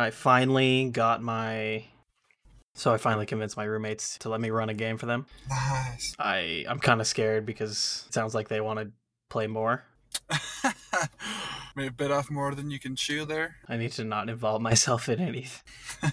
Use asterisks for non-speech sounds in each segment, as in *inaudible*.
I finally got my. So I finally convinced my roommates to let me run a game for them. Nice. I I'm kind of scared because it sounds like they want to play more. *laughs* May have bit off more than you can chew there. I need to not involve myself in any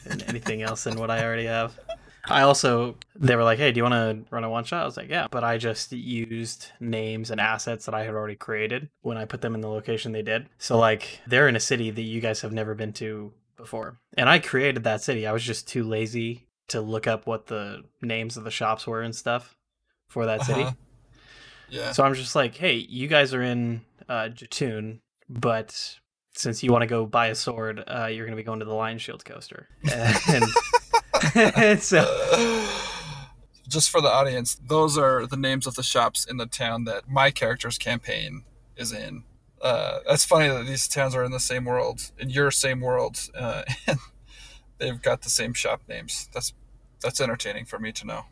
in anything else than what I already have. *laughs* I also they were like, "Hey, do you want to run a one shot?" I was like, "Yeah," but I just used names and assets that I had already created when I put them in the location they did. So like they're in a city that you guys have never been to before, and I created that city. I was just too lazy to look up what the names of the shops were and stuff for that city. Uh-huh. Yeah. So I'm just like, "Hey, you guys are in uh, Jatoon, but." Since you want to go buy a sword, uh, you're going to be going to the Lion Shield Coster, *laughs* and and *laughs* so *laughs* Just for the audience, those are the names of the shops in the town that my character's campaign is in. Uh, that's funny that these towns are in the same world, in your same world, uh, *laughs* and they've got the same shop names. That's that's entertaining for me to know.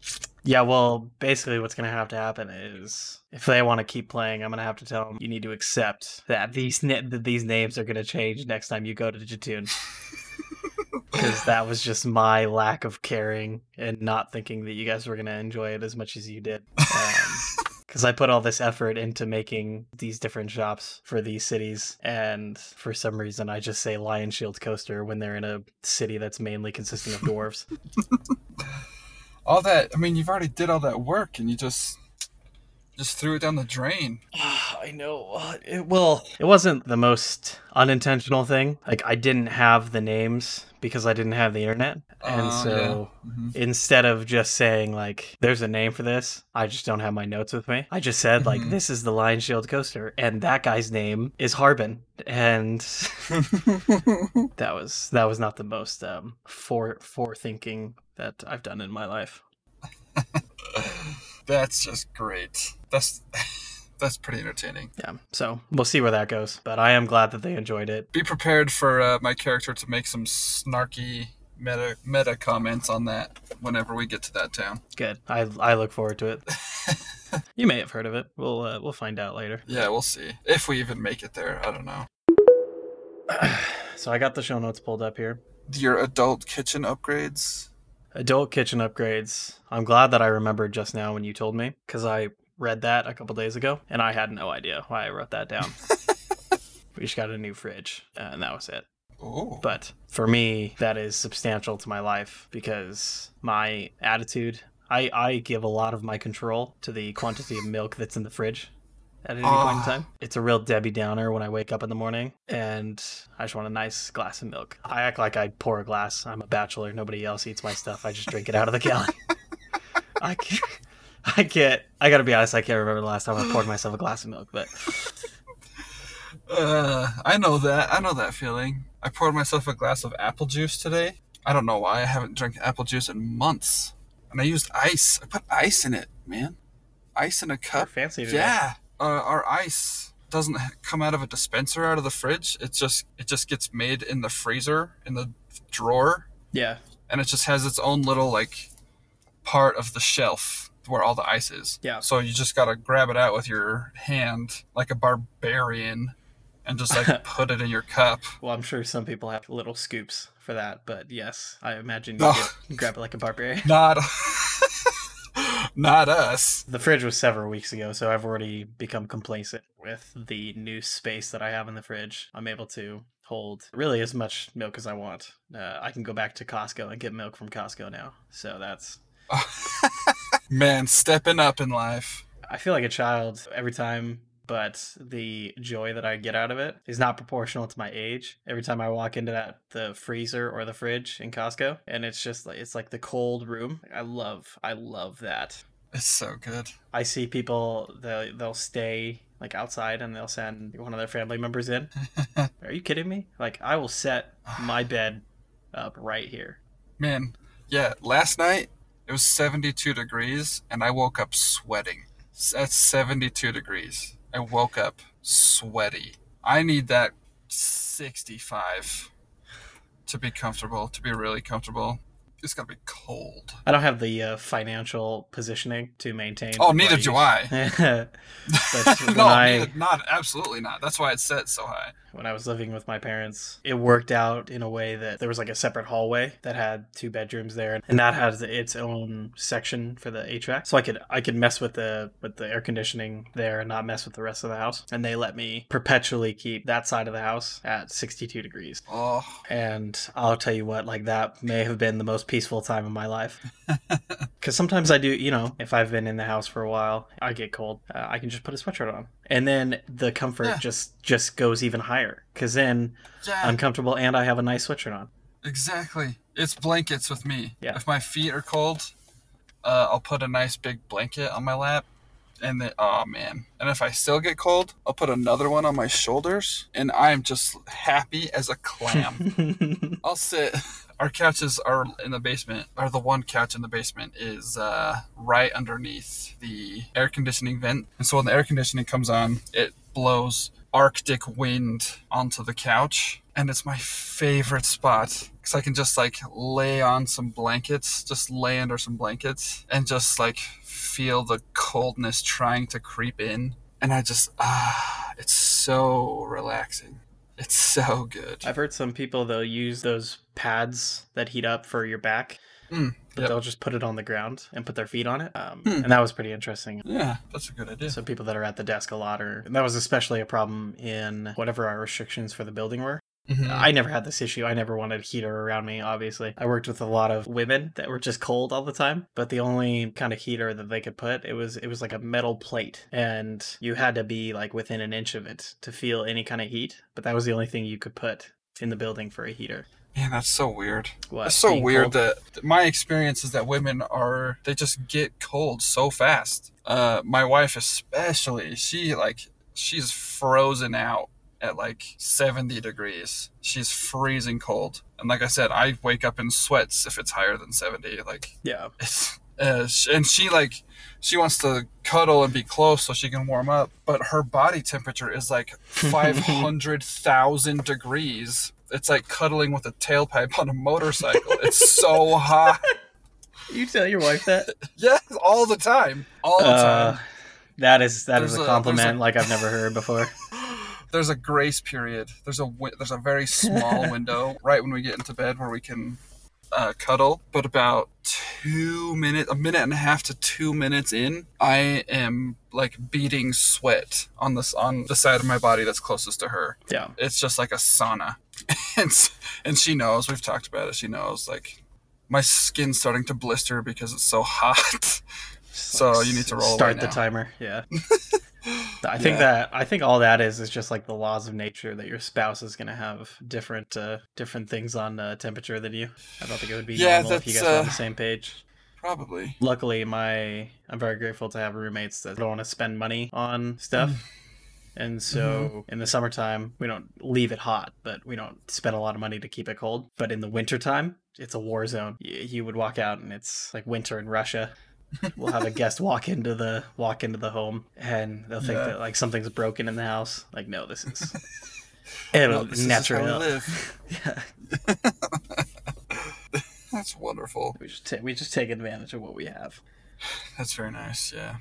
Yeah, well, basically, what's going to have to happen is if they want to keep playing, I'm going to have to tell them you need to accept that these na- that these names are going to change next time you go to Jatoon. *laughs* Because that was just my lack of caring and not thinking that you guys were going to enjoy it as much as you did. *laughs* Because I put all this effort into making these different shops for these cities, and for some reason, I just say Lion Shield Coster when they're in a city that's mainly consisting of *laughs* dwarves. All that, I mean, you've already did all that work, and you just just threw it down the drain. *sighs* I know. Uh, It, well, it wasn't the most unintentional thing. Like I didn't have the names because I didn't have the internet, and Uh, so yeah. Mhm. instead of just saying like "there's a name for this," I just don't have my notes with me. I just said like Mhm. "this is the Lion Shield Coster," and that guy's name is Harbin, and *laughs* that was that was not the most um for forethinking that I've done in my life. *laughs* That's just great. That's *laughs* that's pretty entertaining. Yeah, so we'll see where that goes. But I am glad that they enjoyed it. Be prepared for uh, my character to make some snarky meta meta comments on that whenever we get to that town. Good. I I look forward to it. *laughs* You may have heard of it. We'll uh, we'll find out later. Yeah, we'll see if we even make it there. I don't know. *clears throat* so I got the show notes pulled up here. Your adult kitchen upgrades. Adult kitchen upgrades. I'm glad that I remembered just now when you told me because I read that a couple days ago and I had no idea why I wrote that down. *laughs* we just got a new fridge uh, and that was it. Oh, But for me, that is substantial to my life because my attitude, I, I give a lot of my control to the quantity of milk that's in the fridge at any point in Ah. time. It's a real Debbie Downer when I wake up in the morning and I just want a nice glass of milk. I act like I pour a glass. I'm a bachelor. Nobody else eats my stuff. I just drink it out of the gallon. *laughs* I can't. I can't. I gotta be honest. I can't remember the last time I poured myself a glass of milk. But uh, I know that. I know that feeling. I poured myself a glass of apple juice today. I don't know why. I haven't drank apple juice in months, and I used ice. I put ice in it, man. Ice in a you're cup. fancy today. Yeah, uh, our ice doesn't come out of a dispenser out of the fridge. It just it just gets made in the freezer in the drawer, Yeah. and it just has its own little like part of the shelf where all the ice is. Yeah. So you just gotta grab it out with your hand like a barbarian, and just like *laughs* put it in your cup. Well, I'm sure some people have little scoops for that, but yes, I imagine you get- grab it like a barbarian. *laughs* Not, *laughs* not us. The fridge was several weeks ago, so I've already become complacent with the new space that I have in the fridge. I'm able to hold really as much milk as I want. Uh, I can go back to Costco and get milk from Costco now. So that's. Man, stepping up in life. I feel like a child every time, but the joy that I get out of it is not proportional to my age. Every time I walk into that the freezer or the fridge in Costco, and it's just like it's like the cold room. I love, I love that. It's so good. I see people they'll they'll stay like outside and they'll send one of their family members in. *laughs* Are you kidding me? Like I will set my *sighs* bed up right here. Man, yeah, last night it was 72 degrees and I woke up sweating. At 72 degrees, I woke up sweaty. I need that 65 to be comfortable, to be really comfortable. it's gotta be cold. I don't have the uh, financial positioning to maintain. Oh, neither do I. *laughs* *laughs* no, I neither- not absolutely not. That's why it's set so high. When I was living with my parents, it worked out in a way that there was like a separate hallway that had two bedrooms there, and that has its own section for the HVAC. So I could I could mess with the with the air conditioning there and not mess with the rest of the house. And they let me perpetually keep that side of the house at 62 degrees. Oh, And I'll tell you what, like that may have been the most peaceful time of my life. *laughs* Because sometimes I do, you know, if I've been in the house for a while, I get cold. Uh, I can just put a sweatshirt on, and then the comfort Yeah. just just goes even higher. Because then yeah, I'm comfortable and I have a nice sweatshirt on. exactly. It's blankets with me. Yeah. If my feet are cold, uh, I'll put a nice big blanket on my lap. And then, oh man. And if I still get cold, I'll put another one on my shoulders. And I'm just happy as a clam. *laughs* I'll sit. *laughs* Our couches are in the basement, or the one couch in the basement is uh, right underneath the air conditioning vent. And so when the air conditioning comes on, it blows Arctic wind onto the couch. And it's my favorite spot because I can just like lay on some blankets, just lay under some blankets, and just like feel the coldness trying to creep in. And I just, ah, it's so relaxing. It's so good. I've heard some people they'll use those pads that heat up for your back, Mm, but yep. they'll just put it on the ground and put their feet on it. Um, Hmm. And that was pretty interesting. Yeah, that's a good idea. So people that are at the desk a lot, or and that was especially a problem in whatever our restrictions for the building were. Mhm. I never had this issue. I never wanted a heater around me, obviously. I worked with a lot of women that were just cold all the time, but the only kind of heater that they could put, it was it was like a metal plate and you had to be like within an inch of it to feel any kind of heat, but that was the only thing you could put in the building for a heater. Man, that's so weird. What? That's so weird cold? that my experience is that women are they just get cold so fast. Uh, my wife especially, she like she's frozen out at like 70 degrees. She's freezing cold. And like I said, I wake up in sweats if it's higher than 70. Like Yeah. *laughs* it's uh, and she like she wants to cuddle and be close so she can warm up but her body temperature is like *laughs* 500000 degrees it's like cuddling with a tailpipe on a motorcycle it's so hot *laughs* You tell your wife that? yeah all the time all the Uh, time that is that is There's a a- compliment a- like I've never heard before. There's a grace period there's a there's a very small *laughs* window right when we get into bed where we can uh, cuddle but about two minutes a minute and a half to two minutes in i am like beating sweat on this on the side of my body that's closest to her Yeah. it's just like a sauna *laughs* and and she knows we've talked about it she knows like my skin's starting to blister because it's so hot *laughs* So you need to roll Start the now. timer. Yeah. I think Yeah. that I think all that is is just like the laws of nature that your spouse is going to have different uh, different things on uh, temperature than you. I don't think it would be Yeah, normal if you guys that's, were on uh, the same page. probably Luckily, my I'm very grateful to have roommates that don't want to spend money on stuff. And so in the summertime, we don't leave it hot, but we don't spend a lot of money to keep it cold. But in the wintertime, it's a war zone. You would walk out and it's like winter in Russia. *laughs* We'll have a guest walk into the walk into the home and they'll think Yeah. that like something's broken in the house. Like no, this is *laughs* it'll No, this is how natural. live. *laughs* yeah, that's wonderful we just ta- we just take advantage of what we have. that's very nice yeah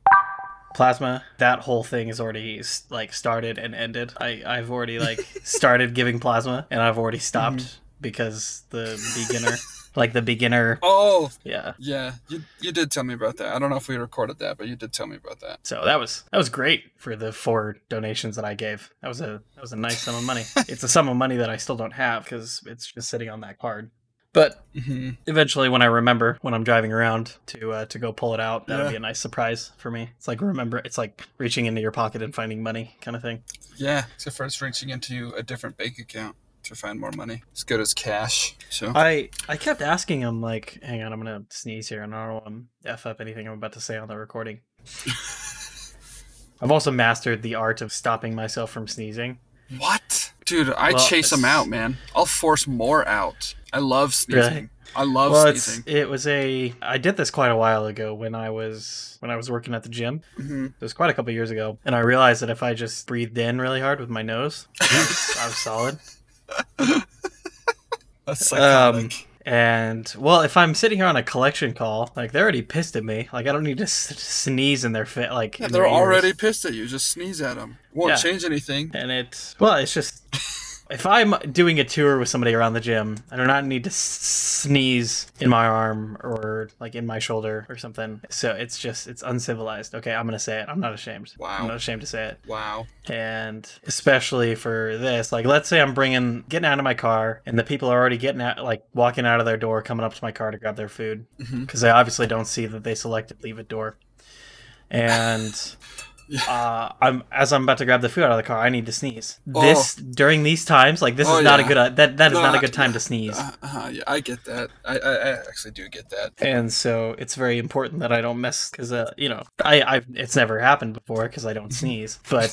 plasma that whole thing is already like started and ended i i've already like started giving plasma and i've already stopped Mm-hmm. Because the *laughs* beginner like the beginner oh yeah. Yeah, you, you did tell me about that. I don't know if we recorded that, but you did tell me about that. so that was that was great for the four donations that i gave. That was a that was a nice sum of money. *laughs* It's a sum of money that i still don't have because it's just sitting on that card. But hmm eventually when i remember when i'm driving around to uh, to go pull it out that'll Yeah. be a nice surprise for me. It's like remember it's like reaching into your pocket and finding money kind of thing. Yeah, except for it's reaching into a different bank account to find more money. As good as cash. So I I kept asking him like, hang on, I'm gonna sneeze here, and I don't want to f up anything I'm about to say on the recording. I've also mastered the art of stopping myself from sneezing. what, dude? I Well, chase them out, man. I'll force more out. I love sneezing. Really? I love well, sneezing. it was a I did this quite a while ago when I was when I was working at the gym. hmm It was quite a couple years ago, and I realized that if I just breathed in really hard with my nose, *laughs* I was solid. *laughs* That's Um. And well, if I'm sitting here on a collection call, like they're already pissed at me. Like I don't need to s- sneeze in their fit. Like Yeah, they're already pissed at you. Just sneeze at them. Won't Yeah. change anything. And it's well, it's just *laughs* if I'm doing a tour with somebody around the gym, I do not need to sneeze in my arm or like in my shoulder or something. So it's just it's uncivilized. Okay, I'm gonna say it. I'm not ashamed. Wow. I'm not ashamed to say it. Wow. and especially for this like let's say i'm bringing getting out of my car and the people are already getting out like walking out of their door coming up to my car to grab their food mm-hmm. because they obviously don't see that they selected leave it door and uh, I'm as I'm about to grab the food out of the car. I need to sneeze. This during these times, like this Oh, is not yeah. a good uh, that that is No, not a good time to *laughs* sneeze. Uh, uh, yeah, I get that. I, I, I actually do get that. and so it's very important that I don't mess because uh, you know I I it's never happened before because I don't *laughs* sneeze. But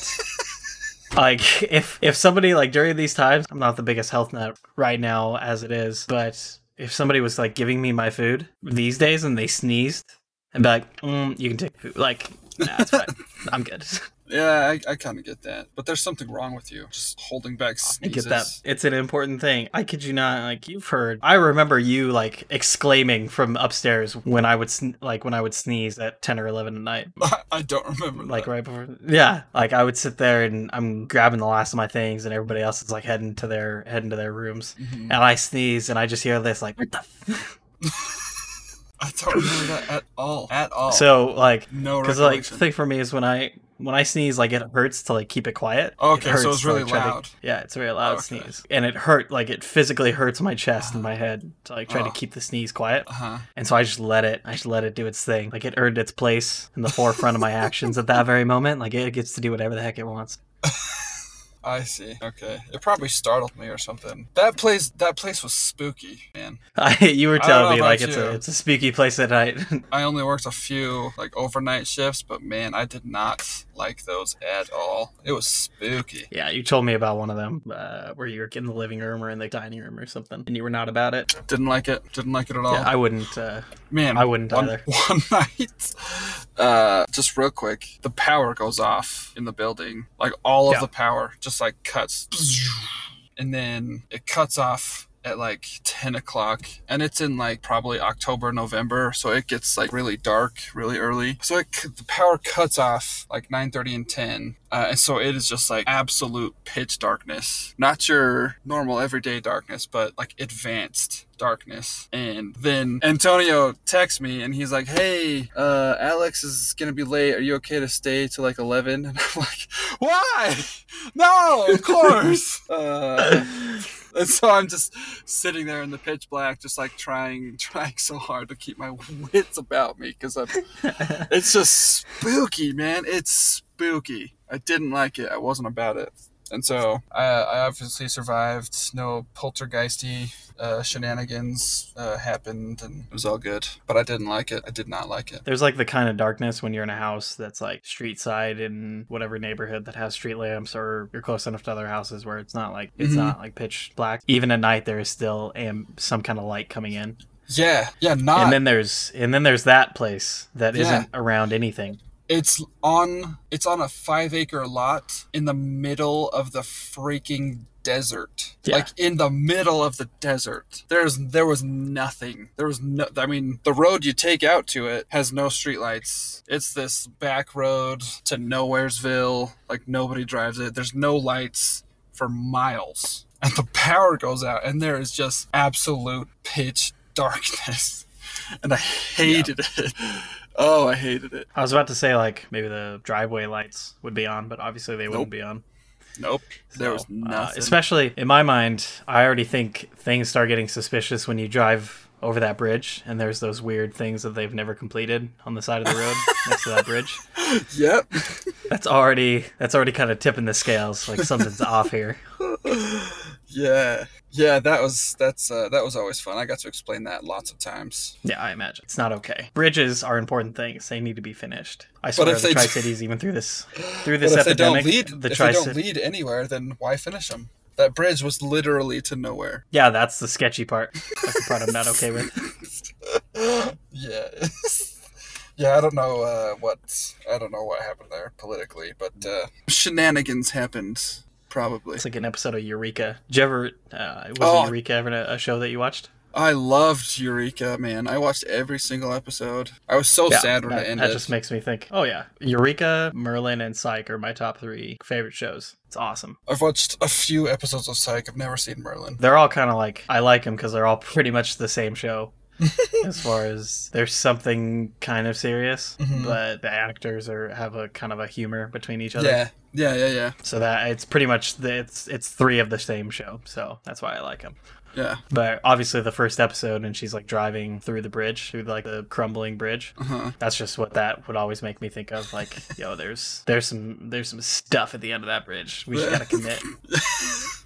like if if somebody like during these times, I'm not the biggest health nut right now as it is, but if somebody was like giving me my food these days and they sneezed, I'd be like, mm, you can take food. Like, nah, it's fine. I'm good. *laughs* Yeah, I, I kind of get that. But there's something wrong with you. Just holding back I get that. It's an important thing. I kid you not. Like you've heard. I remember you like exclaiming from upstairs when I would sn- like when I would sneeze at ten or eleven at night. *laughs* I don't remember. like that. right before yeah like i would sit there and i'm grabbing the last of my things and everybody else is like heading to their heading to their rooms Mhm. and i sneeze and i just hear this like what the f-? *laughs* I don't remember that at all. At all. so like no because like the thing for me is when i when i sneeze like it hurts to like keep it quiet It Okay, so hurts it's to, really like, try to- loud. yeah it's a very loud Okay. sneeze and it hurt like it physically hurts my chest and my head to like try to Oh. keep the sneeze quiet Uh-huh. and so i just let it i just let it do its thing like it earned its place in the forefront of my actions at that very moment like it gets to do whatever the heck it wants *laughs* I see. Okay. It probably startled me or something. That place that place was spooky, man. *laughs* I, you were telling me like it's you. a it's a spooky place at night. *laughs* I only worked a few like overnight shifts, but man, I did not like those at all. It was spooky. yeah, you told me about one of them uh, where you were in the living room or in the dining room or something, and you were not about it. Didn't like it. Didn't like it at all. Yeah, I wouldn't. Uh, Man, I wouldn't one, either. *laughs* One night, uh, just real quick, the power goes off in the building. Like all of Yeah. the power just like cuts, and then it cuts off at like 10 o'clock and it's in like probably october november so it gets like really dark really early. So it, the power cuts off like 9.30 and 10 uh, and so it is just like absolute pitch darkness. Not your normal everyday darkness but like advanced darkness. And then antonio texts me and he's like hey uh, alex is gonna be late. Are you okay to stay till like 11 *laughs* and i'm like why? No of course. *laughs* Uh, *laughs* and so I'm just sitting there in the pitch black, just like trying, *laughs* trying so hard to keep my wits about me because *laughs* it's just spooky, man. It's spooky. I didn't like it. I wasn't about it. And so I, I obviously survived. No poltergeisty uh, shenanigans uh, happened, and it was all good. But I didn't like it. I did not like it. There's like the kind of darkness when you're in a house that's like street side in whatever neighborhood that has street lamps, or you're close enough to other houses where it's not like it's Mhm. not like pitch black. Even at night, there is still am- some kind of light coming in. Yeah, yeah, not. and then there's and then there's that place that Yeah. not around anything. It's on it's on a five acre lot in the middle of the freaking desert. Yeah. Like in the middle of the desert. There's there was nothing. There was no I mean the road you take out to it has no streetlights. It's this back road to Nowheresville. Like nobody drives it. There's no lights for miles. And the power goes out and there is just absolute pitch darkness. And I hated it. Oh, I hated it. I was about to say like maybe the driveway lights would be on, but obviously they wouldn't Nope. be on. Nope. There So, was uh, nothing. especially in my mind, I already think things start getting suspicious when you drive over that bridge and there's those weird things that they've never completed on the side of the road *laughs* next to that bridge. yep. That's already that's already kind of tipping the scales. Like something's off here. *laughs* yeah. Yeah, that was that's uh, that was always fun. I got to explain that lots of times. Yeah, I imagine it's not okay. Bridges are important things. They need to be finished. I swear, the Tri Cities, even through this *sighs* through this but if they don't epidemic, lead, the if Tri they don't lead anywhere, then why finish them? That bridge was literally to nowhere. Yeah, that's the sketchy part. *laughs* That's the part I'm not okay with. *laughs* yeah. *laughs* yeah, I don't know uh, what I don't know what happened there politically, but uh, shenanigans happened probably. It's like an episode of Eureka. Did you ever? Uh, was Oh. Eureka ever a, a show that you watched? I loved Eureka, man. I watched every single episode. I was so Yeah, sad when that, it ended. that just makes me think. Oh yeah, Eureka, Merlin, and Psych are my top three favorite shows. It's awesome. I've watched a few episodes of Psych. I've never seen Merlin. They're all kind of like I like them because they're all *laughs* pretty much the same show. As far as there's something kind of serious, Mhm. but the actors are have a kind of a humor between each other. Yeah, yeah, yeah, yeah, So that it's pretty much the, it's it's three of the same show. So that's why I like them. yeah. But obviously, the first episode, and she's like driving through the bridge, through like the crumbling bridge. Uh-huh. That's just what that would always make me think of. Like, *laughs* yo, there's there's some there's some stuff at the end of that bridge. We just gotta *laughs* commit.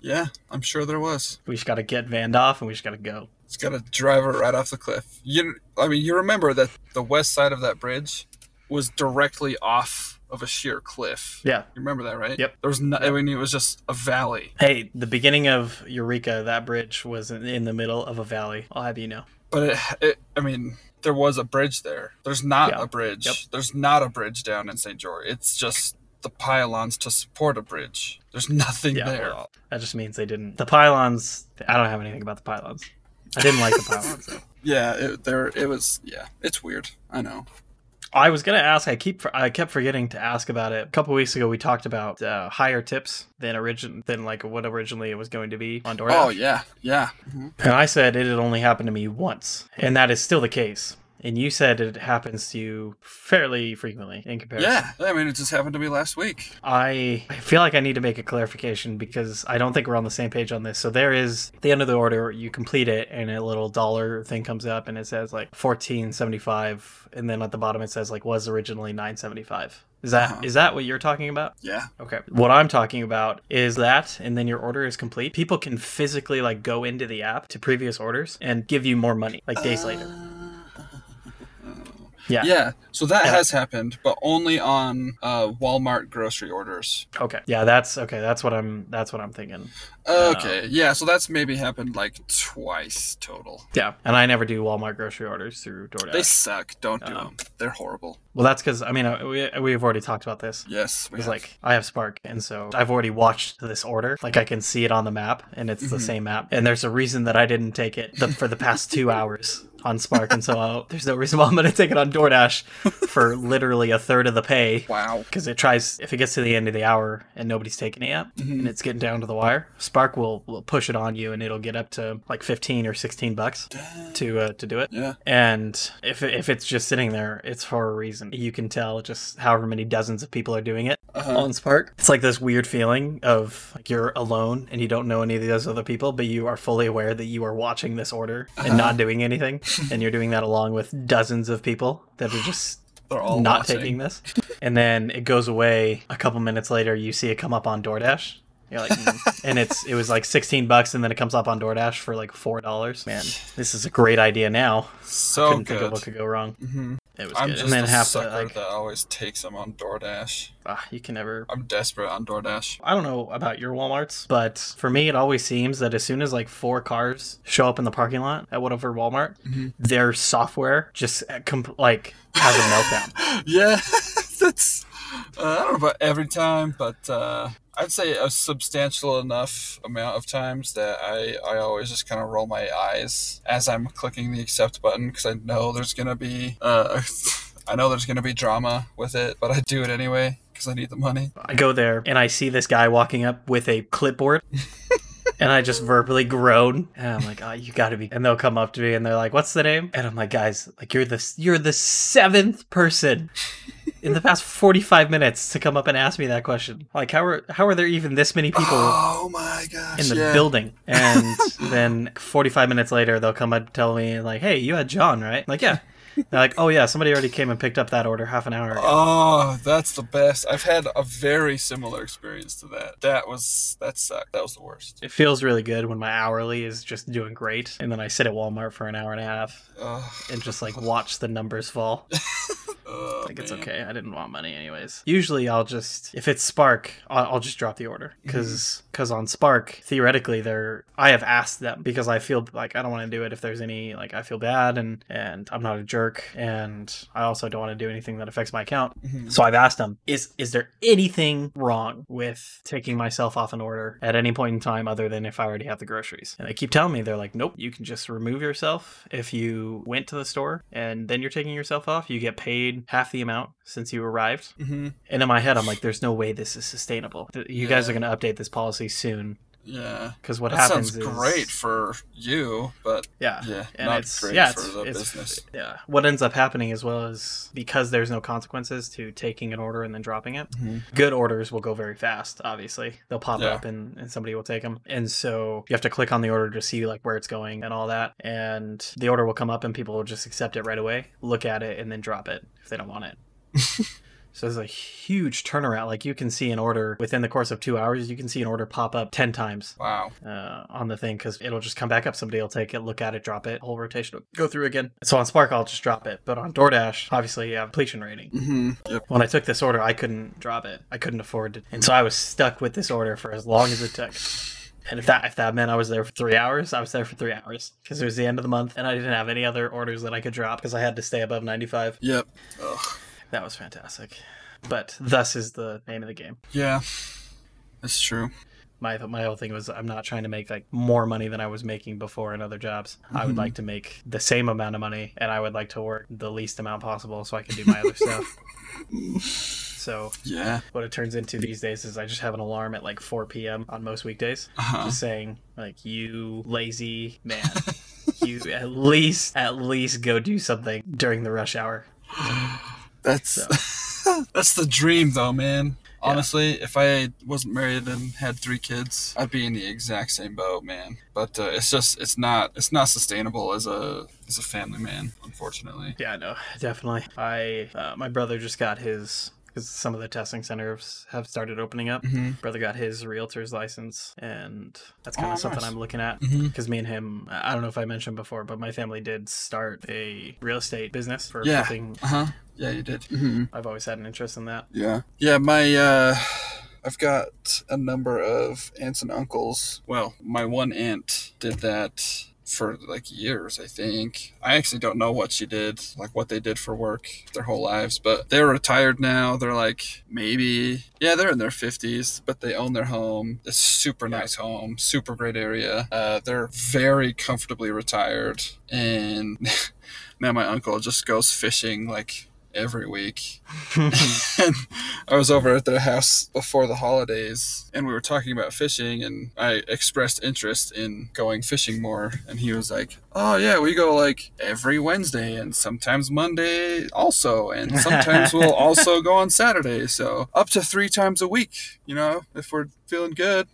Yeah, I'm sure there was. We just gotta get Van off, and we just gotta go. It's got to drive her right off the cliff. You, I mean, you remember that the west side of that bridge was directly off of a sheer cliff. Yeah. You remember that, right? Yep. There was no, I mean, it was just a valley. Hey, the beginning of Eureka, that bridge was in, in the middle of a valley. I'll have you know. But it, it, I mean, there was a bridge there. There's not Yeah. a bridge. Yep. There's not a bridge down in St. George. It's just the pylons to support a bridge. There's nothing Yeah, there. well, that just means they didn't. The pylons. I don't have anything about the pylons. I didn't like the. Though. *laughs* Yeah, it, there. It was. Yeah, it's weird. I know. I was gonna ask. I keep. I kept forgetting to ask about it. A couple weeks ago, we talked about uh, higher tips than origin than like what originally it was going to be on DoorDash. Oh yeah, yeah. Mhm. And I said it had only happened to me once, and that is still the case. And you said it happens to you fairly frequently in comparison. Yeah, I mean, it just happened to me last week. I I feel like I need to make a clarification because I don't think we're on the same page on this. So there is at the end of the order, you complete it, and a little dollar thing comes up, and it says like fourteen seventy five, and then at the bottom it says like was originally nine seventy five. Is that Uh-huh. is that what you're talking about? Yeah. Okay. What I'm talking about is that, and then your order is complete. People can physically like go into the app to previous orders and give you more money like days later. Yeah. Yeah, so that Yeah. has happened, but only on uh, Walmart grocery orders. Okay. Yeah, that's okay. That's what I'm. That's what I'm thinking. Okay, yeah, so that's maybe happened like twice total. Yeah. And I never do Walmart grocery orders through DoorDash. They suck. Don't do Um, them. They're horrible. Well, that's because I mean uh, we we've already talked about this. Yes, It's like I have Spark, and so I've already watched this order. Like I can see it on the map, and it's the Mhm. same map. And there's a reason that I didn't take it the, for the past two *laughs* hours on Spark, and so uh, there's no reason why I'm going to take it on DoorDash for *laughs* literally a third of the pay. wow. Because it tries if it gets to the end of the hour and nobody's taking it yet, Mhm. and it's getting down to the wire, Spark will, will push it on you, and it'll get up to like 15 or 16 bucks to uh, to do it. Yeah. And if if it's just sitting there, it's for a reason. You can tell just however many dozens of people are doing it Uh-huh. on Spark. It's like this weird feeling of like you're alone and you don't know any of those other people, but you are fully aware that you are watching this order Uh-huh. and not doing anything, *laughs* and you're doing that along with dozens of people that are just *gasps* They're all not watching. taking this. *laughs* And then it goes away. A couple minutes later, you see it come up on DoorDash. You're like, mm. *laughs* and it's it was like 16 bucks, and then it comes up on DoorDash for like four dollars. Man, *sighs* this is a great idea now. So Couldn't think of what could go wrong. hmm It was I'm good. just And then a half the sucker like, that always takes them on DoorDash. ah, you can never. I'm desperate on DoorDash. I don't know about your WalMarts, but for me, it always seems that as soon as like four cars show up in the parking lot at whatever Walmart, Mhm. their software just uh, comp- like has a meltdown. *laughs* yeah, *laughs* that's. Uh, I don't know about every time, but uh, I'd say a substantial enough amount of times that I, I always just kind of roll my eyes as I'm clicking the accept button because I know there's gonna be uh, *laughs* I know there's gonna be drama with it, but I do it anyway because I need the money. I go there and I see this guy walking up with a clipboard. *laughs* And I just verbally groan, and I'm like, "Oh, you gotta be!" And they'll come up to me, and they're like, "What's the name?" And I'm like, "Guys, like you're the you're the seventh person in the past 45 minutes to come up and ask me that question. Like, how are how are there even this many people Oh my gosh! in the yeah. building?" And *laughs* then 45 minutes later, they'll come up and tell me like, "Hey, you had John, right?" Like, yeah. They're like, "Oh yeah, somebody already came and picked up that order half an hour ago." Oh, that's the best. I've had a very similar experience to that. That was that sucked. That was the worst. It feels really good when my hourly is just doing great, and then I sit at Walmart for an hour and a half Ugh. and just like watch the numbers fall. *laughs* Ugh. like it's man. okay. I didn't want money anyways. Usually I'll just if it's Spark, I'll, I'll just drop the order because because on Spark theoretically they're I have asked them because I feel like I don't want to do it if there's any like I feel bad and and I'm not a jerk and I also don't want to do anything that affects my account. Mhm. So I've asked them, is is there anything wrong with taking myself off an order at any point in time other than if I already have the groceries? And they keep telling me they're like, nope, you can just remove yourself if you went to the store and then you're taking yourself off. You get paid half the amount since you arrived. Mhm. And in my head, I'm like, there's no way this is sustainable. You guys are going to update this policy soon Yeah. because what that happens sounds is great for you, but yeah. yeah, And not it's great yeah, for it's, the it's business. yeah. What ends up happening as well is because there's no consequences to taking an order and then dropping it. Mhm. Good orders will go very fast. Obviously, they'll pop Yeah. up and, and somebody will take them. And so you have to click on the order to see like where it's going and all that. And the order will come up and people will just accept it right away, look at it, and then drop it if they don't want it. *laughs* So there's a huge turnaround. Like you can see an order within the course of two hours. You can see an order pop up ten times Wow. uh, on the thing because it'll just come back up. Somebody will take it, look at it, drop it. Whole rotation will go through again. So on Spark, I'll just drop it. But on DoorDash, obviously you have completion rating. hmm Yep. When I took this order, I couldn't drop it. I couldn't afford it, and so I was stuck with this order for as long as it took. And if that if that meant I was there for three hours, I was there for three hours because it was the end of the month, and I didn't have any other orders that I could drop because I had to stay above ninety five. Yep. Ugh. That was fantastic. But thus is the name of the game. Yeah. That's true. My my whole thing was I'm not trying to make like more money than I was making before in other jobs. I would Mhm. like to make the same amount of money, and I would like to work the least amount possible so I can do my other stuff. *laughs* So Yeah. what it turns into these days is I just have an alarm at like 4 p.m. on most weekdays, Uh-huh. just saying like you lazy man, *laughs* you at least at least go do something during the rush hour. *laughs* That's *laughs* that's the dream, though, man. Honestly, if I wasn't married and had three kids, I'd be in the exact same boat, man. But uh, it's just it's not it's not sustainable as a as a family man, unfortunately. Yeah, no, definitely. I uh, my brother just got his because some of the testing centers have started opening up. hmm Brother got his realtor's license, and that's kind Oh, of something nice. I'm looking at. Because me and him, I don't know if I mentioned before, but my family did start a real estate business for Yeah. flipping. Uh huh. Yeah, you did. hmm I've always had an interest in that. Yeah. Yeah, my uh I've got a number of aunts and uncles. Well, my one aunt did that for like years, I think. I actually don't know what she did, like what they did for work their whole lives, but they're retired now. They're like maybe yeah, they're in their 50s, but they own their home. It's a super nice home, super great area. Uh, they're very comfortably retired and *laughs* now my uncle just goes fishing like every week and *laughs* *laughs* I was over at their house before the holidays, and we were talking about fishing, and I expressed interest in going fishing more, and he was like, "Oh yeah, we go like every Wednesday, and sometimes Monday also, and sometimes we'll *laughs* also go on Saturday, so up to three times a week, you know, if we're feeling good."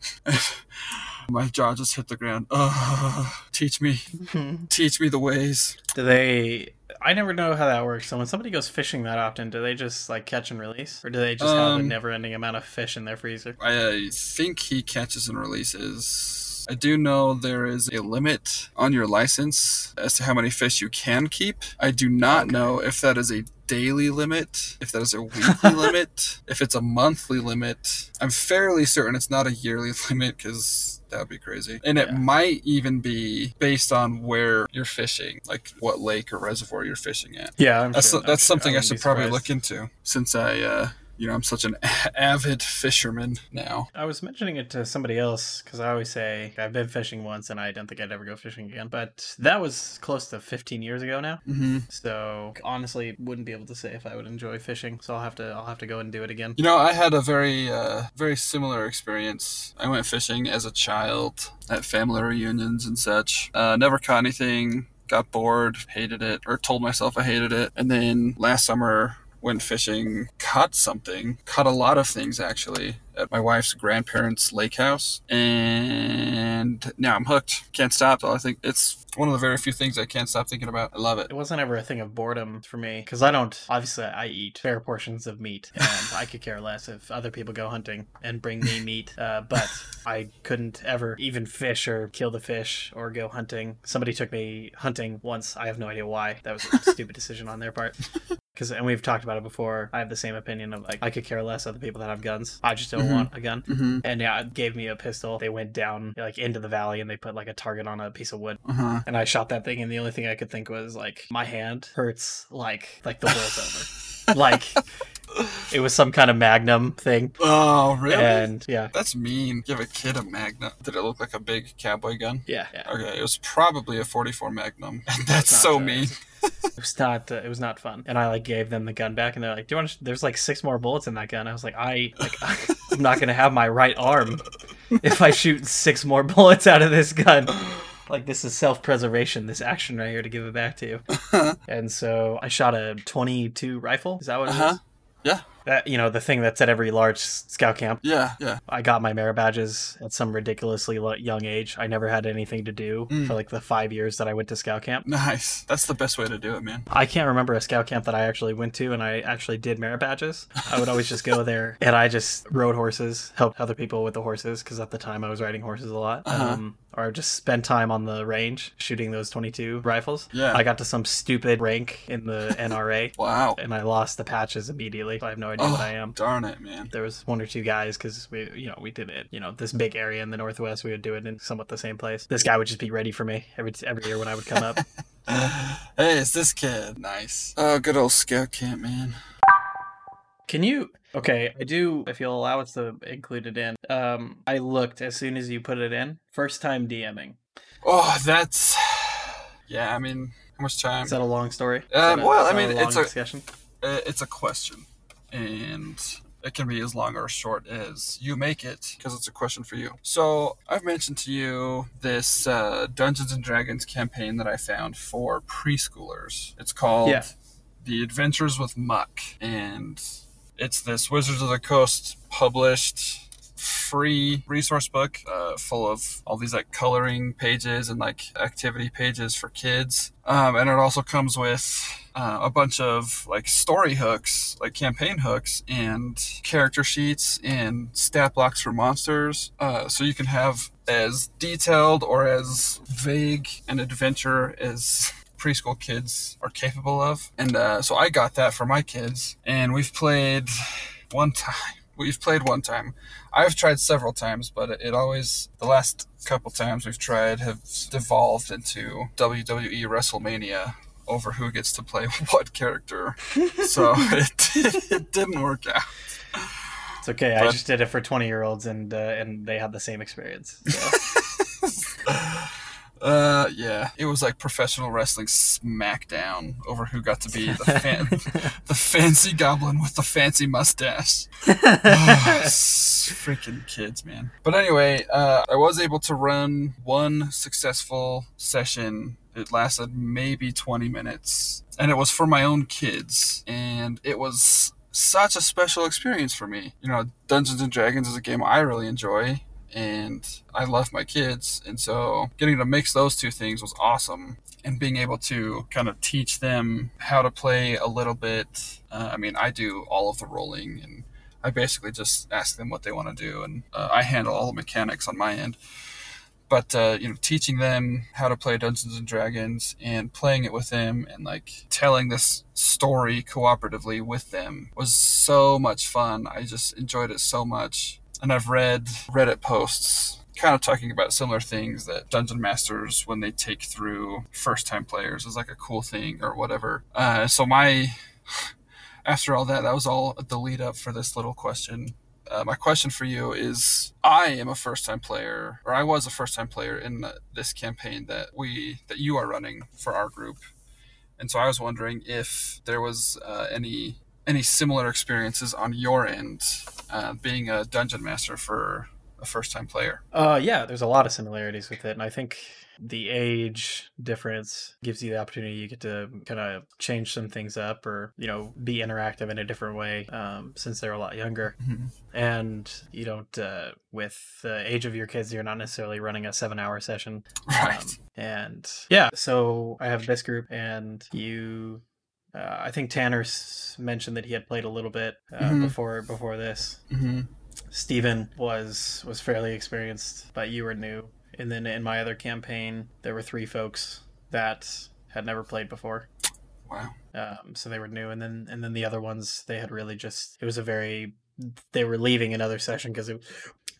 My jaw just hit the ground. Oh, teach me, *laughs* teach me the ways. do they? I never know how that works. So when somebody goes fishing that often, do they just like catch and release, or do they just have a Um, never-ending amount of fish in their freezer? I think he catches and releases. I do know there is a limit on your license as to how many fish you can keep. I do not Okay. know if that is a daily limit, if that is a weekly *laughs* limit, if it's a monthly limit. I'm fairly certain it's not a yearly *laughs* limit because that would be crazy. And it Yeah. might even be based on where you're fishing, like what lake or reservoir you're fishing at. Yeah, I'm That's sure, that's I'm sure. something I, wouldn't should probably look into since I, uh, you know, I'm such an *laughs* avid fisherman now. I was mentioning it to somebody else because I always say I've been fishing once and I don't think I'd ever go fishing again. But that was close to 15 years ago now. hmm So honestly, wouldn't be able to say if I would enjoy fishing. So I'll have to I'll have to go and do it again. You know, I had a very, uh, very similar experience. I went fishing as a child at family reunions and such. Uh, never caught anything. Got bored, hated it, or told myself I hated it. And then last summer, went fishing, caught something, caught a lot of things actually at my wife's grandparents' lake house, and now I'm hooked. Can't stop. I think it's one of the very few things I can't stop thinking about. I love it. It wasn't ever a thing of boredom for me because I don't. Obviously, I eat fair portions of meat, *laughs* and I could care less if other people go hunting and bring me meat. Uh, but I couldn't ever even fish or kill the fish or go hunting. Somebody took me hunting once. I have no idea why. That was a *laughs* stupid decision on their part. because and we've talked about it before. I have the same opinion of like I could care less of the people that have guns. I just don't Mhm. want a gun. Mm-hmm. And yeah, it gave me a pistol. They went down like into the valley and they put like a target on a piece of wood. Uh-huh. And I shot that thing and the only thing I could think was like my hand hurts like like the world's over. *laughs* Like it was some kind of magnum thing. Oh, really? And yeah. That's mean. Give a kid a Magnum. Did it look like a big cowboy gun? Yeah, yeah. Okay, it was probably a 44 Magnum. And *laughs* that's so mean. *laughs* It was not. Uh, it was not fun. And I like gave them the gun back, and they're like, "Do you want? To, there's like six more bullets in that gun." I was like, "I like, *laughs* I'm not gonna have my right arm if I shoot six more bullets out of this gun." Like this is self-preservation. This action right here to give it back to you. *laughs* and so I shot a 22 rifle. Is that what it is? Uh-huh. Yeah. That you know the thing that's at every large scout camp. Yeah, yeah. I got my merit badges at some ridiculously young age. I never had anything to do Mm. for like the five years that I went to scout camp. Nice. That's the best way to do it, man. I can't remember a scout camp that I actually went to and I actually did merit badges. I would always just go *laughs* there and I just rode horses, helped other people with the horses because at the time I was riding horses a lot. Uh-huh. Um, or just spend time on the range shooting those 22 rifles. Yeah. I got to some stupid rank in the *laughs* NRA Wow. and I lost the patches immediately. So I have no idea what I am. Darn it, man. There was one or two guys because we, you know, we did it. You know, this big area in the northwest, we would do it in somewhat the same place. This guy would just be ready for me every every year when I would come up. *laughs* hey, it's this kid. Nice. Oh, good old scout camp, man. Can you? Okay, I do. If you'll allow us to include it in, um, I looked as soon as you put it in. First time DMing. Oh, that's. Yeah, I mean, how much time? Is that a long story? Um, a- well, I mean, long it's a- discussion. Uh, it's a question, and it can be as long or as short as you make it because it's a question for you. So I've mentioned to you this uh, Dungeons and Dragons campaign that I found for preschoolers. It's called Yeah. The Adventures with Muck, and it's this Wizards of the Coast published free resource book uh, full of all these like coloring pages and like activity pages for kids. Um, and it also comes with uh, a bunch of like story hooks like campaign hooks and character sheets and stat blocks for monsters. Uh, so you can have as detailed or as vague an adventure as preschool kids are capable of. And uh, so i got that for my kids. And we've played one *laughs* time we've played one time I've tried several times, but it, always the last couple times we've tried have devolved into WWE WrestleMania over who gets to play *laughs* what character. so *laughs* it, it didn't work out. It's okay. I just did it for twenty year olds, and uh, and they had the same experience. So. *laughs* Uh, yeah, it was like professional wrestling smackdown over who got to be the fan, *laughs* the fancy goblin with the fancy mustache. *laughs* Oh, freaking kids, man. But anyway, uh, I was able to run one successful session. It lasted maybe 20 minutes, and it was for my own kids, and it was such a special experience for me. You know, Dungeons and Dragons is a game I really enjoy, and I love my kids, and so getting to mix those two things was awesome. And being able to kind of teach them how to play a little bit. Uh, I mean, I do all of the rolling and I basically just ask them what they want to do, and uh, I handle all the mechanics on my end. But uh, you know, teaching them how to play Dungeons and Dragons and playing it with them, and like telling this story cooperatively with them was so much fun. I just enjoyed it so much, and I've read Reddit posts kind of talking about similar things that dungeon masters when they take through first time players is like a cool thing or whatever uh, so my *sighs* after all that, that was all the lead up for this little question. Uh, my question for you is: I am a first time player, or I was a first time player in the, this campaign that we that you are running for our group, and so I was wondering if there was uh, any any similar experiences on your end, uh, being a dungeon master for a first time player. Uh, yeah, there's a lot of similarities with it, and I think the age difference gives you the opportunity you get to kind of change some things up, or you know, be interactive in a different way, um, since they're a lot younger. And you don't, uh, with the age of your kids, you're not necessarily running a seven-hour session. *laughs* Right. Um, and yeah, so I have this group, and you. Uh, I think Tanner mentioned that he had played a little bit uh, Mhm. before before this. mm-hmm. Steven was was fairly experienced, but you were new. And then in my other campaign, there were three folks that had never played before. Wow. Um, so they were new, and then and then the other ones they had really just it was a very they were leaving another session because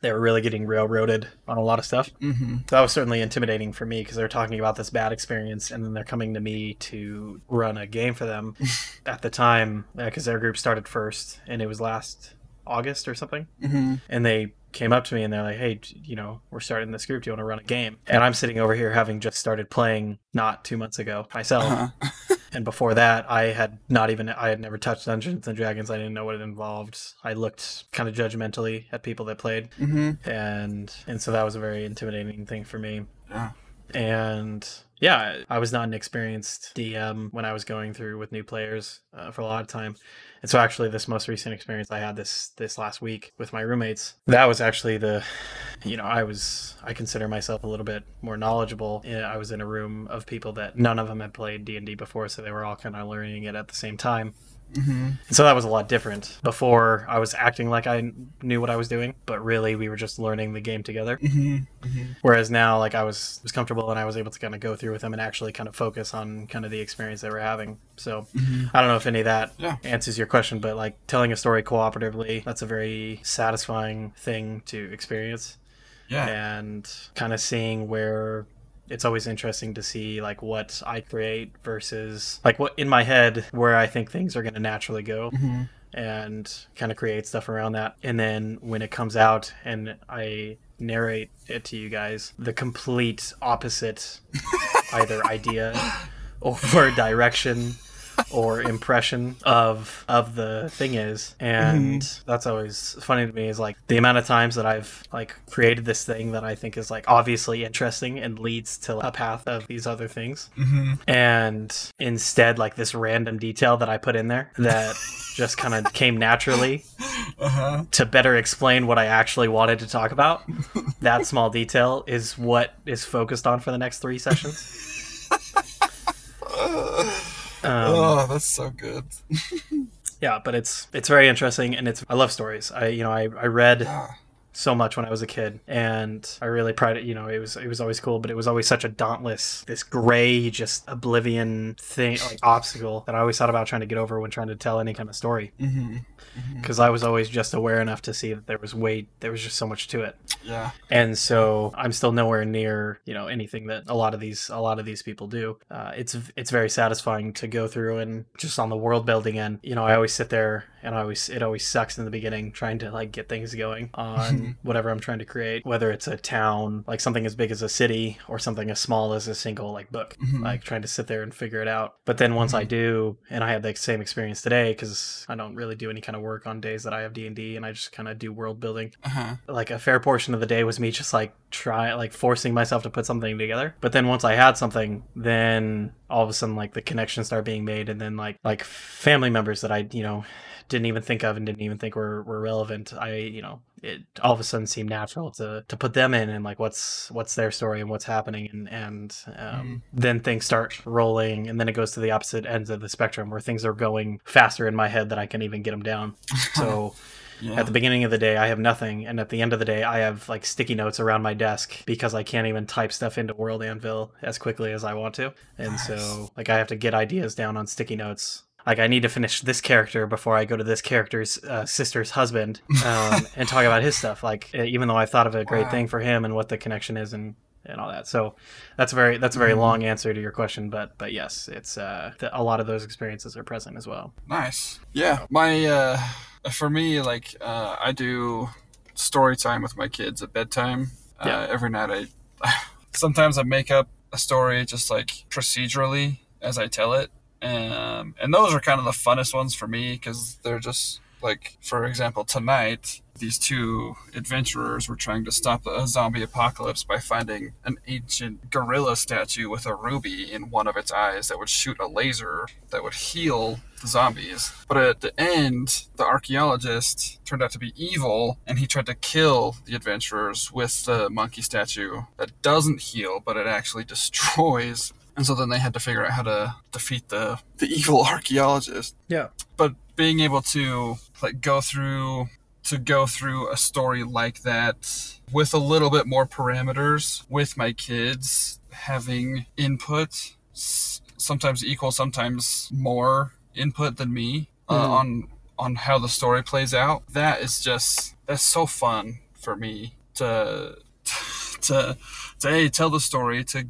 they were really getting railroaded on a lot of stuff. Mm-hmm. So that was certainly intimidating for me because they're talking about this bad experience, and then they're coming to me to run a game for them. *laughs* At the time, because their group started first, and it was last August or something, Mm-hmm. and they came up to me and they're like, "Hey, you know, we're starting this group. Do you want to run a game?" And I'm sitting over here having just started playing not two months ago myself. Uh-huh. *laughs* And before that, I had not even I had never touched Dungeons and Dragons. I didn't know what it involved. I looked kind of judgmentally at people that played, Mm-hmm. and and so that was a very intimidating thing for me. Yeah. And yeah, I was not an experienced DM when I was going through with new players uh, for a lot of time. And so actually this most recent experience I had this this last week with my roommates, that was actually the you know, I was I consider myself a little bit more knowledgeable. I was in a room of people that none of them had played D&D before, so they were all kind of learning it at the same time. Mm-hmm. So that was a lot different. Before I was acting like I knew what I was doing, but really we were just learning the game together. Mm-hmm. Mm-hmm. Whereas now, like I was was comfortable and I was able to kind of go through with them and actually kind of focus on kind of the experience they were having. So Mm-hmm. I don't know if any of that Yeah. answers your question, but like telling a story cooperatively, that's a very satisfying thing to experience, Yeah. and kind of seeing where. It's always interesting to see like what I create versus like what in my head where I think things are going to naturally go Mm-hmm. and kind of create stuff around that. And then when it comes out and I narrate it to you guys, the complete opposite *laughs* either idea or direction or impression of of the thing is and that's always funny to me is like the amount of times that I've like created this thing that I think is like obviously interesting and leads to a path of these other things Mm-hmm. and instead like this random detail that I put in there that *laughs* just kind of came naturally Uh-huh. to better explain what I actually wanted to talk about. That small detail is what is focused on for the next three sessions. *laughs* Um, oh, that's so good. *laughs* yeah, but it's it's very interesting and it's I love stories. I you know I, I read. So much when I was a kid, and I really pride it. You know, it was it was always cool, but it was always such a dauntless, this gray, just oblivion thing, like *laughs* obstacle that I always thought about trying to get over when trying to tell any kind of story. Mm-hmm. Because I was always just aware enough to see that there was weight, there was just so much to it, Yeah. and so I'm still nowhere near you know anything that a lot of these a lot of these people do. Uh, it's it's very satisfying to go through and just on the world building end. You know, I always sit there and I always it always sucks in the beginning trying to like get things going on whatever I'm trying to create, whether it's a town like something as big as a city or something as small as a single like book. Mhm. Like trying to sit there and figure it out. But then once I do, and I had the same experience today because I don't really do any kind of work on days that I have D and D, and I just kind of do world building Uh-huh. like a fair portion of the day was me just like try like forcing myself to put something together but then once i had something then all of a sudden like the connections start being made and then like like family members that i you know didn't even think of and didn't even think were, were relevant i you know it all of a sudden seemed natural to to put them in and like what's what's their story and what's happening and and um, then things start rolling and then it goes to the opposite ends of the spectrum where things are going faster in my head than i can even get them down *laughs* so Yeah. at the beginning of the day, I have nothing, and at the end of the day, I have like sticky notes around my desk because I can't even type stuff into World Anvil as quickly as I want to, and Nice. so like I have to get ideas down on sticky notes. Like I need to finish this character before I go to this character's uh, sister's husband um, *laughs* and talk about his stuff. Like even though I've thought of a great Wow. thing for him and what the connection is and and all that. So that's a very that's a very Mhm. long answer to your question, but but yes, it's uh, th- a lot of those experiences are present as well. Nice. Yeah. My uh for me like uh I do story time with my kids at bedtime. Yeah. Uh, every night I *laughs* sometimes I make up a story just like procedurally as I tell it. Um and those are kind of the funnest ones for me cuz they're just like for example tonight these two adventurers were trying to stop a zombie apocalypse by finding an ancient gorilla statue with a ruby in one of its eyes that would shoot a laser that would heal the zombies. But at the end, the archaeologist turned out to be evil and he tried to kill the adventurers with the monkey statue that doesn't heal, but it actually *laughs* destroys. And so then they had to figure out how to defeat the, the *laughs* evil archaeologist Yeah. but being able to like go through to go through a story like that with a little bit more parameters with my kids having input sometimes equal, sometimes more input than me uh, Mhm. on on how the story plays out. That is just that's so fun for me to *laughs* to to a tell the story to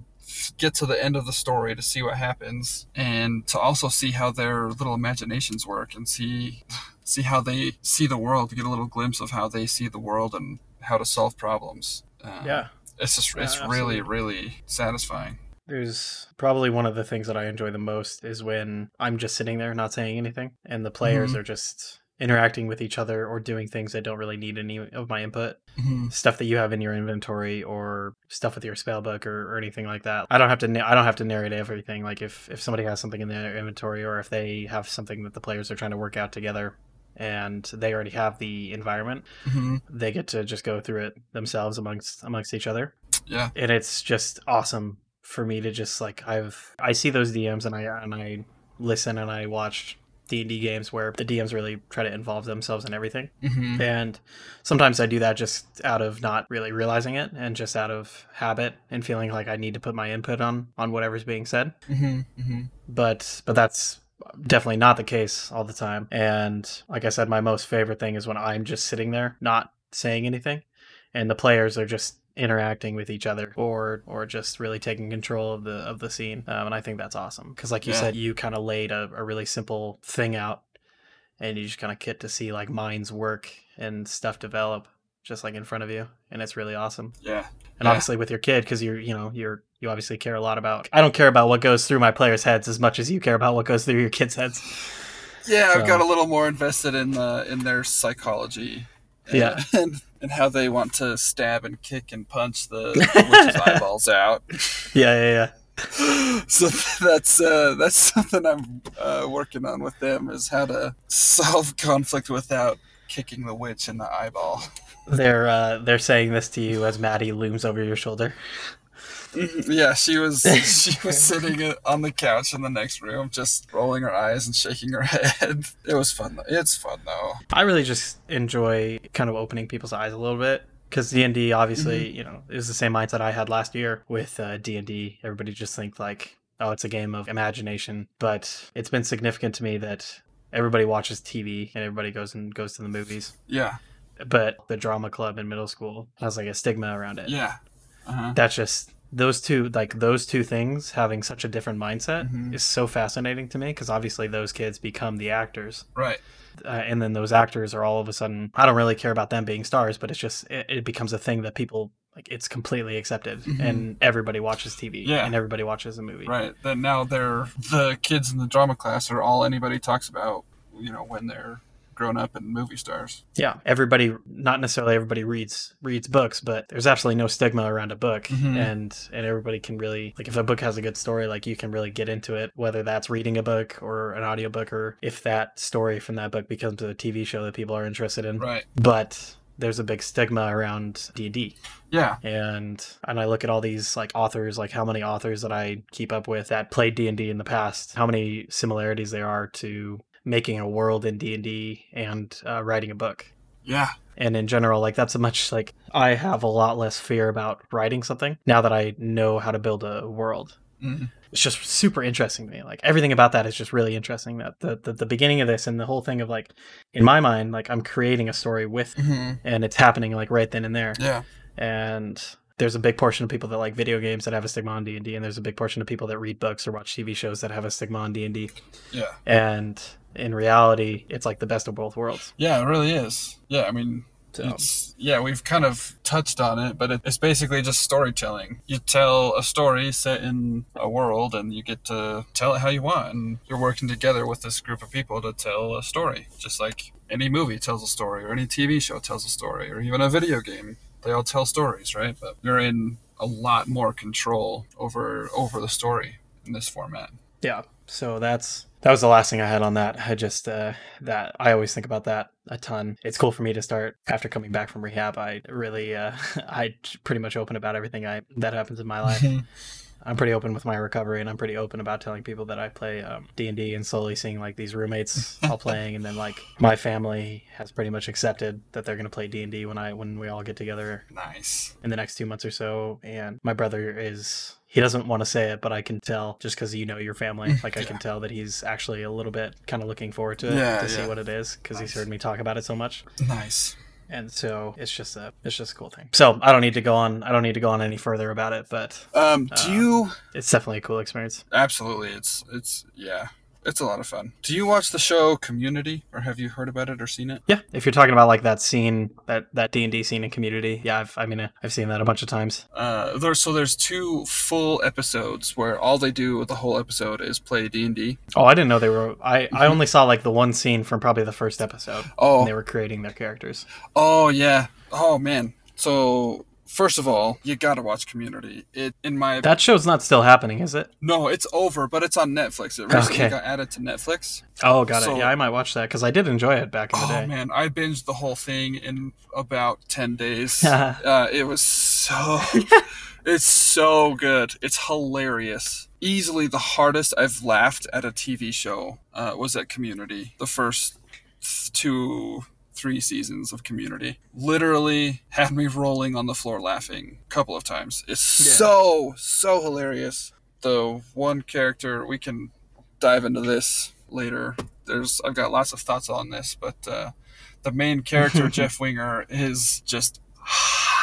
get to the end of the story to see what happens and to also see how their little imaginations work and see *sighs* see how they see the world to get a little glimpse of how they see the world and how to solve problems um, Yeah. it's just Yeah, it's really really satisfying There's probably one of the things that I enjoy the most is when I'm just sitting there not saying anything and the players Mhm. are just interacting with each other or doing things that don't really need any of my input. Mhm. Stuff that you have in your inventory or stuff with your spell book or, or anything like that. I don't have to na- I don't have to narrate everything. Like if if somebody has something in their inventory or if they have something that the players are trying to work out together and they already have the environment, Mhm. they get to just go through it themselves amongst amongst each other yeah and it's just awesome for me to just like I've I see those DMs and I and I listen and I watch D and D games where the DMs really try to involve themselves in everything, hmm and sometimes I do that just out of not really realizing it and just out of habit and feeling like I need to put my input on on whatever's being said. hmm hmm But but that's definitely not the case all the time. And like I said, my most favorite thing is when I'm just sitting there not saying anything, and the players are just interacting with each other or or just really taking control of the of the scene um, and i think that's awesome because like you Yeah. said you kind of laid a, a really simple thing out and you just kind of get to see like minds work and stuff develop just like in front of you and it's really awesome yeah and Yeah. obviously with your kid because you're you know you're you obviously care a lot about i don't care about what goes through my players heads as much as you care about what goes through your kids heads Yeah, I've got a little more invested in uh, in their psychology. Yeah. and *laughs* and how they want to stab and kick and punch the, the *laughs* witch's eyeballs out. yeah yeah yeah *laughs* So that's uh, that's something I'm uh, working on with them is how to solve conflict without kicking the witch in the eyeball. they're uh they're saying this to you as maddie looms over your shoulder. Yeah, she was *laughs* she was sitting uh, on the couch in the next room, just rolling her eyes and shaking her *laughs* head. It was fun. though. It's fun though. i really just enjoy kind of opening people's eyes a little bit because d&d obviously you know is the same mindset i had last year with uh, d&d everybody just think like oh it's a game of imagination but it's been significant to me that everybody watches tv and everybody goes and goes to the movies Yeah, but the drama club in middle school has like a stigma around it yeah. Uh-huh. that's just those two like those two things having such a different mindset Mhm. is so fascinating to me because obviously those kids become the actors Right. uh, and then those actors are all of a sudden i don't really care about them being stars but it's just it, it becomes a thing that people like it's completely accepted Mhm. and everybody watches tv Yeah. and everybody watches a movie Right. That now they're the kids in the drama class are all anybody talks about. You know, when they're grown up and movie stars. yeah everybody not necessarily everybody reads reads books but there's absolutely no stigma around a book Mhm. and and everybody can really like if a book has a good story like you can really get into it whether that's reading a book or an audiobook or if that story from that book becomes a tv show that people are interested in Right. but there's a big stigma around d&d Yeah. and and I look at all these like authors, like how many authors that I keep up with that played D and D in the past, how many similarities there are to making a world in D and uh, writing a book. Yeah. And in general, like that's a much like I have a lot less fear about writing something now that I know how to build a world. Mhm. It's just super interesting to me. Like everything about that is just really interesting. That the, the the beginning of this and the whole thing of like, in my mind, like I'm creating a story with, hmm and it's happening like right then and there Yeah. and there's a big portion of people that like video games that have a stigma on D&D and there's a big portion of people that read books or watch TV shows that have a stigma on D&D Yeah. and in reality it's like the best of both worlds Yeah. It really is. Yeah. I mean, so It's yeah, we've kind of touched on it, but it, it's basically just storytelling. You tell a story set in a world, and you get to tell it how you want, and you're working together with this group of people to tell a story, just like any movie tells a story, or any TV show tells a story, or even a video game. They all tell stories, right? But you're in a lot more control over over the story in this format. yeah so that's that was the last thing I had on that I just uh that I always think about that a ton it's cool for me to start after coming back from rehab I really uh *laughs* I pretty much open about everything I that happens in my *laughs* life I'm pretty open with my recovery, and I'm pretty open about telling people that I play um, D&D and slowly seeing like these roommates all *laughs* playing, and then like my family has pretty much accepted that they're gonna play D&D when I when we all get together Nice. in the next two months or so. And my brother is he doesn't want to say it, but I can tell just because you know your family. *laughs* Like I can tell that he's actually a little bit kind of looking forward to it Yeah, to see what it is because he's heard me talk about it so much. Nice. And so it's just a it's just a cool thing. So I don't need to go on I don't need to go on any further about it, but Um, do Uh, you it's definitely a cool experience. absolutely? It's it's yeah, it's a lot of fun. Do you watch the show Community, or have you heard about it or seen it? Yeah, if you're talking about like that scene, that that D and D scene in Community, yeah, I've, I mean, I've seen that a bunch of times. Uh, there's so there's two full episodes where all they do with the whole episode is play D and D. Oh, I didn't know they were. I I only saw like the one scene from probably the first episode. Oh, when they were creating their characters. Oh yeah. Oh man. So first of all, you gotta watch Community. It in my That show's not still happening, is it? no, it's over, but it's on Netflix. It recently Okay. got added to Netflix. Oh, got So- it. Yeah, I might watch that because I did enjoy it back in the day. Oh man, I binged the whole thing in about ten days. *laughs* uh, it was so. *laughs* it's so good. It's hilarious. Easily the hardest I've laughed at a TV show uh, was at Community. The first two, three seasons of Community literally had me rolling on the floor laughing a couple of times. It's Yeah. so so hilarious. The one character we can dive into this later. There's I've got lots of thoughts on this, but uh, the main character *laughs* Jeff Winger is just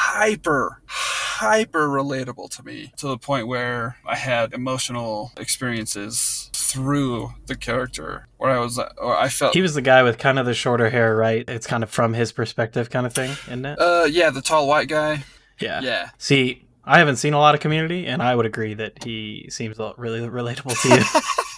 hyper hyper relatable to me to the point where I had emotional experiences through the character where I was or I felt he was the guy with kind of the shorter hair, right? It's kind of from his perspective, kind of thing, isn't it? uh yeah the tall white guy Yeah. yeah See, I haven't seen a lot of Community, and I would agree that he seems really relatable to you. *laughs*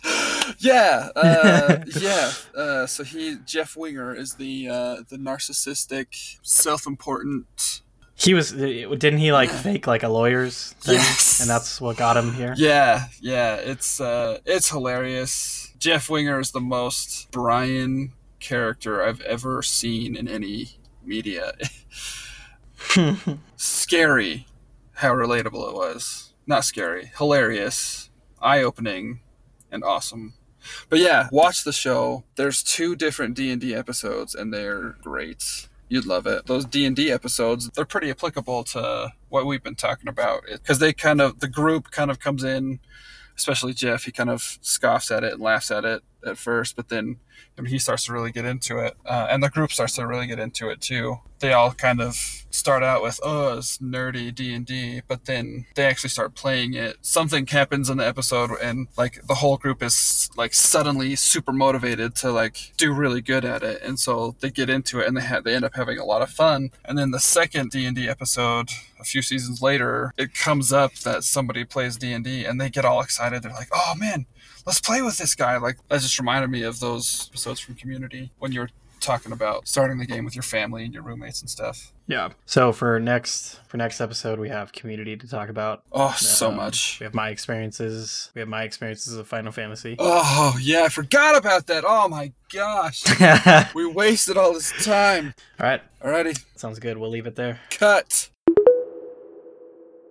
*laughs* yeah, uh, *laughs* yeah. Uh, so he, Jeff Winger, is the uh, the narcissistic, self-important. He was. Didn't he like fake like a lawyer's thing, Yes. and that's what got him here? Yeah, yeah. It's uh, it's hilarious. Jeff Winger is the most Brian character I've ever seen in any media. *laughs* scary, how relatable it was. Not scary, hilarious, eye-opening, and awesome. But yeah, watch the show. There's two different D and D episodes, and they're great. You'd love it. Those D and D episodes, they're pretty applicable to what we've been talking about because they kind of the group kind of comes in, especially Jeff. He kind of scoffs at it and laughs at it at first, but then I mean, he starts to really get into it, uh, and the group starts to really get into it too. They all kind of start out with oh, it's nerdy D and D, but then they actually start playing it. Something happens in the episode, and like the whole group is like suddenly super motivated to like do really good at it, and so they get into it, and they ha- they end up having a lot of fun. And then the second D and D episode, a few seasons later, it comes up that somebody plays D and D, and they get all excited. They're like, oh man let's play with this guy. Like that just reminded me of those episodes from Community when you were talking about starting the game with your family and your roommates and stuff. Yeah. So for next for next episode, we have community to talk about. Oh, so Um, much. We have my experiences. We have my experiences of Final Fantasy. Oh yeah, I forgot about that. Oh my gosh, *laughs* we wasted all this time. All right. Alrighty, Sounds good. We'll leave it there. cut.